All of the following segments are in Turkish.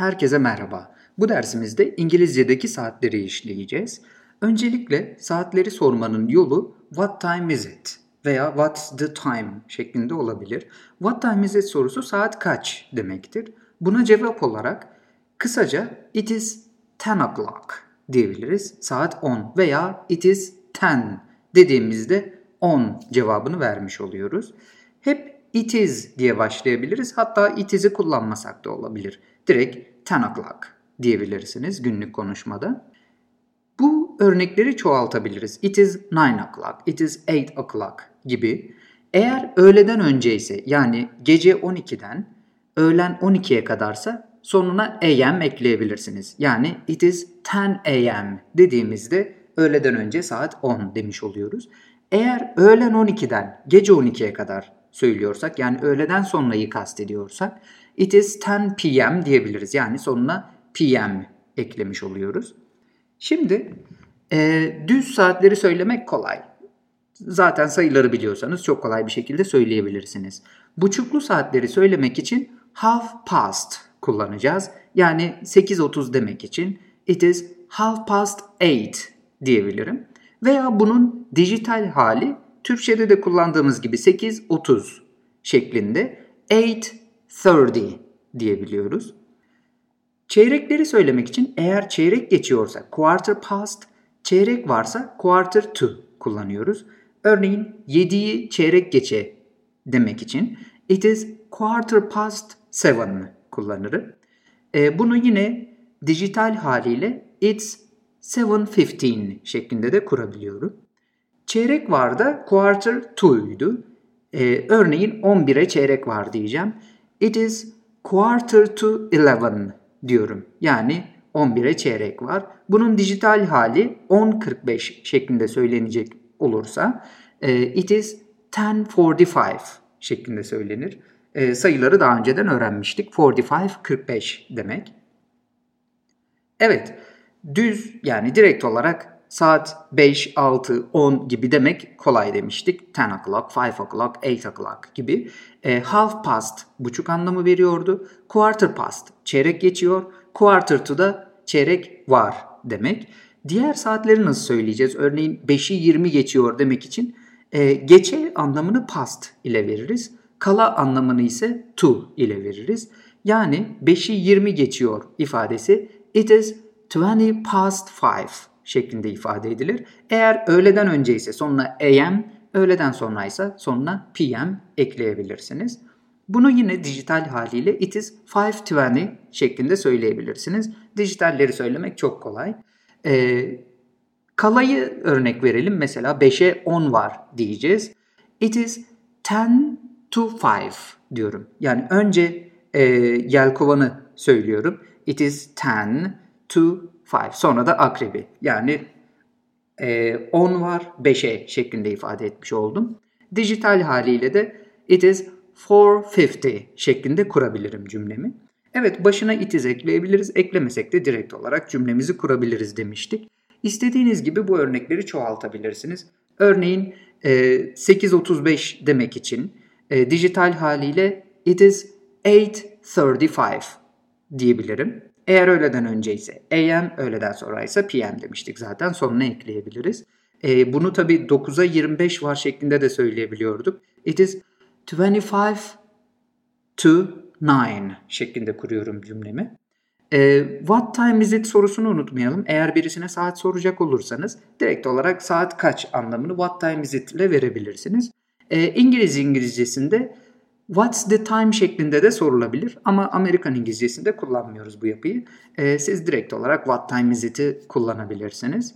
Herkese merhaba. Bu dersimizde İngilizce'deki saatleri işleyeceğiz. Öncelikle saatleri sormanın yolu what time is it veya what's the time şeklinde olabilir. What time is it sorusu saat kaç demektir. Buna cevap olarak kısaca it is 10 o'clock diyebiliriz. Saat 10 veya it is 10 dediğimizde 10 cevabını vermiş oluyoruz. Hep it is diye başlayabiliriz. Hatta it is'i kullanmasak da olabilir. Direkt 10 o'clock diyebilirsiniz günlük konuşmada. Bu örnekleri çoğaltabiliriz. It is 9 o'clock, it is 8 o'clock gibi. Eğer öğleden önce ise yani gece 12'den öğlen 12'ye kadarsa sonuna am ekleyebilirsiniz. Yani it is 10 am dediğimizde öğleden önce saat 10 demiş oluyoruz. Eğer öğlen 12'den gece 12'ye kadar söylüyorsak yani öğleden sonrayı kastediyorsak it is 10 p.m. diyebiliriz. Yani sonuna p.m. eklemiş oluyoruz. Şimdi e, düz saatleri söylemek kolay. Zaten sayıları biliyorsanız çok kolay bir şekilde söyleyebilirsiniz. Buçuklu saatleri söylemek için half past kullanacağız. Yani 8.30 demek için it is half past 8 diyebilirim. Veya bunun dijital hali Türkçe'de de kullandığımız gibi 8.30 şeklinde 8.30 diyebiliyoruz. Çeyrekleri söylemek için eğer çeyrek geçiyorsa quarter past, çeyrek varsa quarter to kullanıyoruz. Örneğin 7'yi çeyrek geçe demek için it is quarter past seven kullanırım. E, bunu yine dijital haliyle it's 7.15 şeklinde de kurabiliyorum. Çeyrek var da quarter to'ydu. Ee, örneğin 11'e çeyrek var diyeceğim. It is quarter to 11 diyorum. Yani 11'e çeyrek var. Bunun dijital hali 10.45 şeklinde söylenecek olursa e, it is 10.45 şeklinde söylenir. E, sayıları daha önceden öğrenmiştik. 45, 45 demek. Evet, düz yani direkt olarak saat 5, 6, 10 gibi demek kolay demiştik. 10 o'clock, 5 o'clock, 8 o'clock gibi. E, half past buçuk anlamı veriyordu. Quarter past çeyrek geçiyor. Quarter to da çeyrek var demek. Diğer saatleri nasıl söyleyeceğiz? Örneğin 5'i 20 geçiyor demek için e, geçe anlamını past ile veririz. Kala anlamını ise to ile veririz. Yani 5'i 20 geçiyor ifadesi it is 20 past 5 şeklinde ifade edilir. Eğer öğleden önce ise sonuna am, öğleden sonra ise sonuna pm ekleyebilirsiniz. Bunu yine dijital haliyle it is 5.20 şeklinde söyleyebilirsiniz. Dijitalleri söylemek çok kolay. Ee, kalayı örnek verelim. Mesela 5'e 10 var diyeceğiz. It is 10 to 5 diyorum. Yani önce e, yelkovanı söylüyorum. It is 10 to 5. Sonra da akrebi. Yani e, 10 var 5'e şeklinde ifade etmiş oldum. Dijital haliyle de it is 450 şeklinde kurabilirim cümlemi. Evet başına it is ekleyebiliriz. Eklemesek de direkt olarak cümlemizi kurabiliriz demiştik. İstediğiniz gibi bu örnekleri çoğaltabilirsiniz. Örneğin e, 8.35 demek için e, dijital haliyle it is 8.35 diyebilirim. Eğer öğleden önce ise AM, öğleden sonra ise PM demiştik zaten. Sonuna ekleyebiliriz. E, bunu tabi 9'a 25 var şeklinde de söyleyebiliyorduk. It is 25 to 9 şeklinde kuruyorum cümlemi. E, what time is it sorusunu unutmayalım. Eğer birisine saat soracak olursanız direkt olarak saat kaç anlamını what time is it ile verebilirsiniz. E, İngiliz İngilizcesinde What's the time şeklinde de sorulabilir ama Amerikan İngilizcesinde kullanmıyoruz bu yapıyı. Ee, siz direkt olarak what time is it'i kullanabilirsiniz.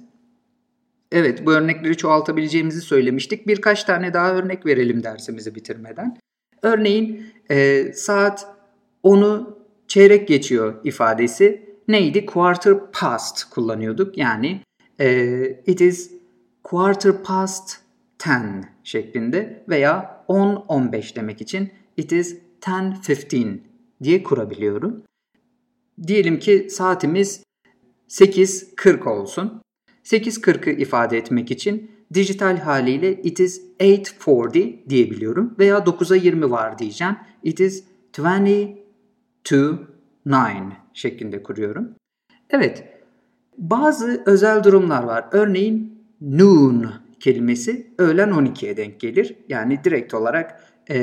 Evet bu örnekleri çoğaltabileceğimizi söylemiştik. Birkaç tane daha örnek verelim dersimizi bitirmeden. Örneğin e, saat 10'u çeyrek geçiyor ifadesi neydi? Quarter past kullanıyorduk. Yani e, it is quarter past 10 şeklinde veya 10-15 demek için it is 10.15 diye kurabiliyorum. Diyelim ki saatimiz 8.40 olsun. 8.40'ı ifade etmek için dijital haliyle it is 8.40 diyebiliyorum. Veya 9'a 20 var diyeceğim. It is 20 to 9 şeklinde kuruyorum. Evet, bazı özel durumlar var. Örneğin noon kelimesi öğlen 12'ye denk gelir. Yani direkt olarak e,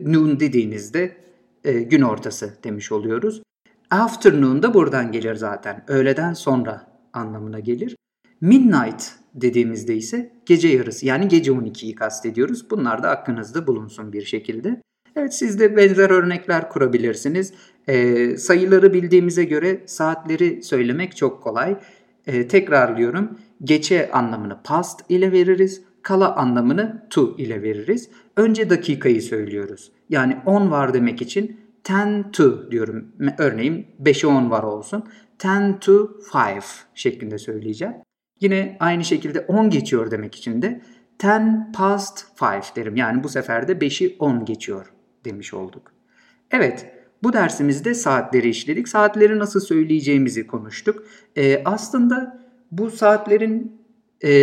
noon dediğinizde e, gün ortası demiş oluyoruz. Afternoon da buradan gelir zaten. Öğleden sonra anlamına gelir. Midnight dediğimizde ise gece yarısı yani gece 12'yi kastediyoruz. Bunlar da aklınızda bulunsun bir şekilde. Evet siz de benzer örnekler kurabilirsiniz. E, sayıları bildiğimize göre saatleri söylemek çok kolay. E, tekrarlıyorum. Geçe anlamını past ile veririz. Kala anlamını to ile veririz. Önce dakikayı söylüyoruz. Yani 10 var demek için 10 to diyorum. Örneğin 5'e 10 var olsun. 10 to 5 şeklinde söyleyeceğim. Yine aynı şekilde 10 geçiyor demek için de 10 past 5 derim. Yani bu sefer de 5'i 10 geçiyor demiş olduk. Evet, bu dersimizde saatleri işledik. Saatleri nasıl söyleyeceğimizi konuştuk. Ee, aslında bu saatlerin e,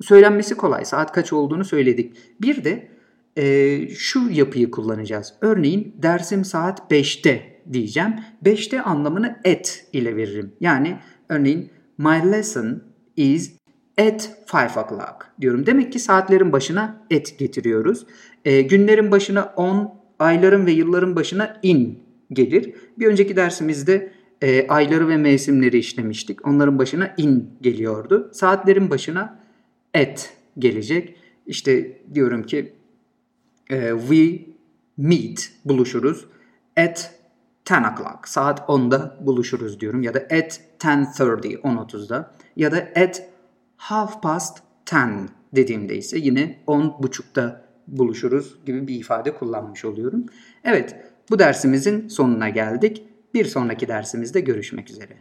söylenmesi kolay. Saat kaç olduğunu söyledik. Bir de e, şu yapıyı kullanacağız. Örneğin dersim saat 5'te diyeceğim. 5'te anlamını at ile veririm. Yani örneğin my lesson is at 5 o'clock diyorum. Demek ki saatlerin başına at getiriyoruz. E, günlerin başına on, ayların ve yılların başına in gelir. Bir önceki dersimizde e, ayları ve mevsimleri işlemiştik. Onların başına in geliyordu. Saatlerin başına at gelecek. İşte diyorum ki e, we meet buluşuruz at 10 o'clock saat 10'da buluşuruz diyorum ya da at 10.30 10.30'da ya da at half past 10 dediğimde ise yine 10.30'da buluşuruz gibi bir ifade kullanmış oluyorum. Evet bu dersimizin sonuna geldik. Bir sonraki dersimizde görüşmek üzere.